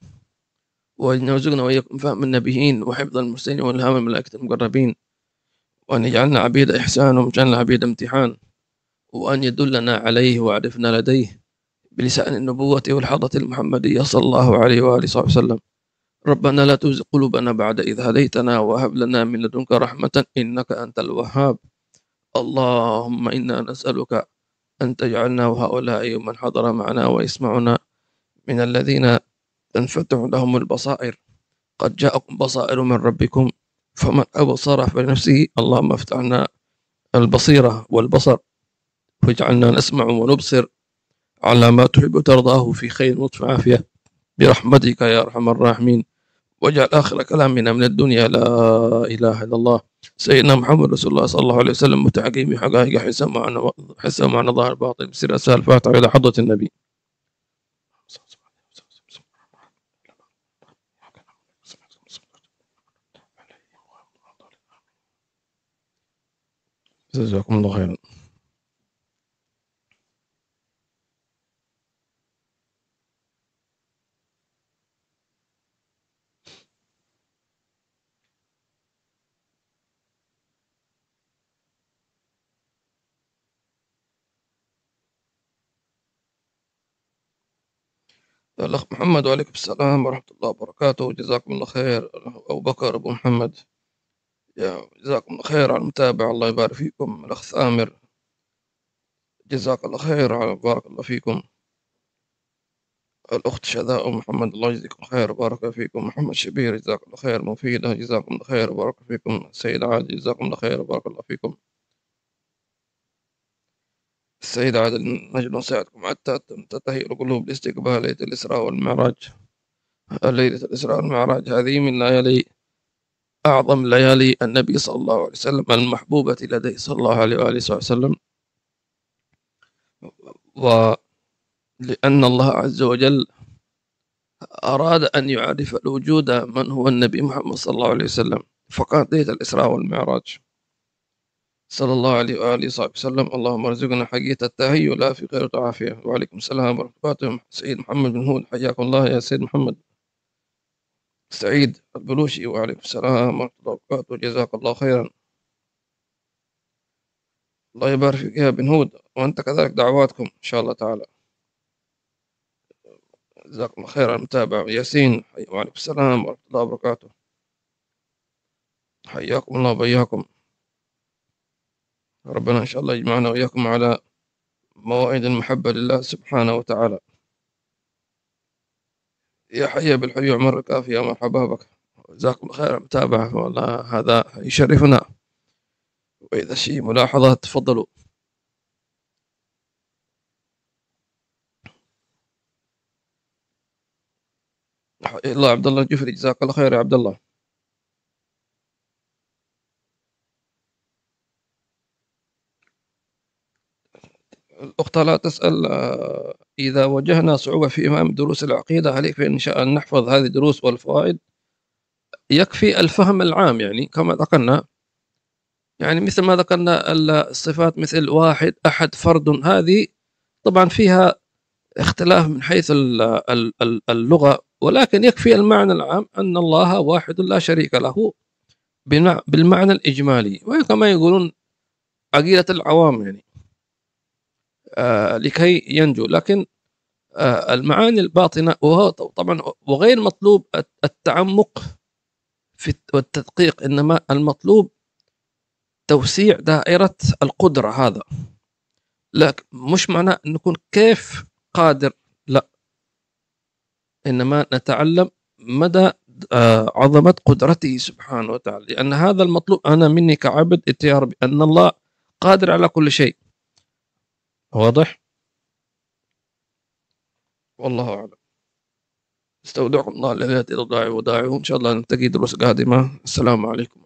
وأن يرزقنا وإياكم فهم النبيين وحفظ المرسلين والهام الملائكة المقربين وأن يجعلنا عبيد إحسان ويجعلنا عبيد امتحان وأن يدلنا عليه وعرفنا لديه. بلسان النبوة والحضة المحمدية صلى الله عليه وآله وسلم. ربنا لا تزغ قلوبنا بعد إذ هديتنا وهب لنا من لدنك رحمة إنك أنت الوهاب. اللهم إنا نسألك أن تجعلنا وهؤلاء من حضر معنا ويسمعنا من الذين تنفتح لهم البصائر. قد جاءكم بصائر من ربكم فمن أبصر فلنفسه. اللهم افتحنا البصيرة والبصر واجعلنا نسمع ونبصر. على ما تحب وترضاه في خير لطف عافية. برحمتك يا أرحم الراحمين. واجعل آخر كلامنا من الدنيا لا إله إلا الله. سيدنا محمد رسول الله صلى الله عليه وسلم متعقيم حقائق حسن معنا حسن معنا ظاهر باطل بسر أسال فاتح إلى حضرة النبي. جزاكم الله خيرا. الأخ محمد وعليكم السلام ورحمة الله وبركاته. جزاكم الله خير. أبو بكر أبو محمد. جزاكم الله خير على المتابعة. الله يبارك فيكم. الأخ ثامر. جزاك الله خير على بارك الله فيكم. الأخت شذاء محمد. الله يجزيكم خير بارك فيكم. محمد شبير جزاك الله خير. مفيدة جزاكم الله خير بارك فيكم. السيد عادل جزاكم الله خير بارك الله فيكم. السيد عادل نجد نساعدكم حتى تنتهي القلوب لاستقبال ليلة الإسراء والمعراج. ليلة الإسراء والمعراج هذه من ليالي أعظم ليالي النبي صلى الله عليه وسلم المحبوبة لديه صلى الله عليه وآله وسلم. ولأن الله عز وجل أراد أن يعرف الوجود من هو النبي محمد صلى الله عليه وسلم. فقضية الإسراء والمعراج. صلى الله عليه وآله وصحبه وسلم. اللهم ارزقنا حقيقة التهيؤ. لا في غير عافية وعليكم السلام ورحمة الله سيد محمد بن هود حياكم الله يا سيد محمد. سعيد البلوشي وعليكم السلام ورحمة الله وبركاته. جزاك الله خيرا. الله يبارك فيك يا بن هود. وأنت كذلك دعواتكم إن شاء الله تعالى. جزاكم الله خيرا. المتابع ياسين وعليكم السلام ورحمة الله وبركاته. حياكم الله وبياكم ربنا إن شاء الله يجمعنا وإياكم على موائد المحبة لله سبحانه وتعالى. يا حي بالحي الكافي يا مرحبا بك. جزاكم الله خير متابعة والله هذا يشرفنا. وإذا شيء ملاحظات تفضلوا. الله عبد الله الجفري. جزاك الله خير يا عبد الله. الأخت لا تسأل آه، إذا واجهنا صعوبة في إمام دروس العقيدة هل يكفي إن شاء أن نحفظ هذه الدروس والفوائد؟ يكفي الفهم العام يعني كما ذكرنا. يعني مثل ما ذكرنا الصفات مثل واحد أحد فرد. هذه طبعا فيها اختلاف من حيث اللغة. ولكن يكفي المعنى العام أن الله واحد لا شريك له بالمعنى الإجمالي. وكما يقولون عقيدة العوام يعني. لكي ينجو. لكن آه المعاني الباطنة وهو طبعا وغير مطلوب التعمق في والتدقيق إنما المطلوب توسيع دائرة القدرة هذا. لكن مش معناه أن نكون كيف قادر لا. إنما نتعلم مدى آه، عظمة قدرته سبحانه وتعالى. لأن هذا المطلوب أنا مني كعبد يا ربي أن الله قادر على كل شيء. واضح؟ والله أعلم. استودعكم الله الذي لا تضيع ودائعه إن شاء الله نلتقي دروس قادمة. السلام عليكم.